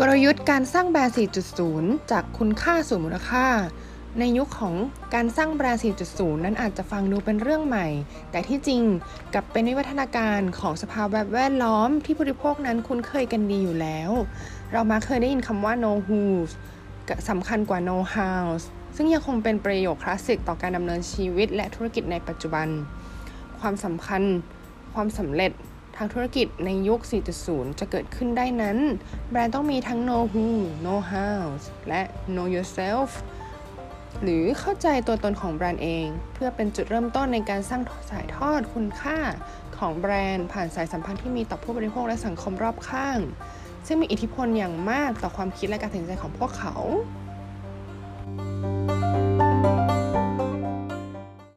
กลยุทธ์การสร้างแบรนด์ 4.0 จากคุณค่าสู่มูลค่า ในยุคของการสร้างแบรนด์ 4.0 นั้นอาจจะฟังดูเป็นเรื่องใหม่ แต่ที่จริงกลับเป็นวิวัฒนาการของสภาพแวดล้อมที่ผู้บริโภคนั้นคุ้นเคยกันดีอยู่แล้ว เรามาเคยได้ยินคำว่า no w h o s สำคัญกว่า no how ซึ่งยังคงเป็นประโยคคลาสสิกต่อการดำเนินชีวิตและธุรกิจในปัจจุบัน ความสำคัญ ความสำเร็จ ทางธุรกิจในยุค 4.0 จะเกิดขึ้นได้นั้น แบรนด์ต้องมีทั้ง know who know how และ know yourself หรือเข้าใจตัวตนของแบรนด์เอง เพื่อเป็นจุดเริ่มต้นในการสร้างสายทอดคุณค่าของแบรนด์ ผ่านสายสัมพันธ์ที่มีต่อผู้บริโภคและสังคมรอบข้าง ซึ่งมีอิทธิพลอย่างมากต่อความคิดและการตัดสินใจของพวกเขา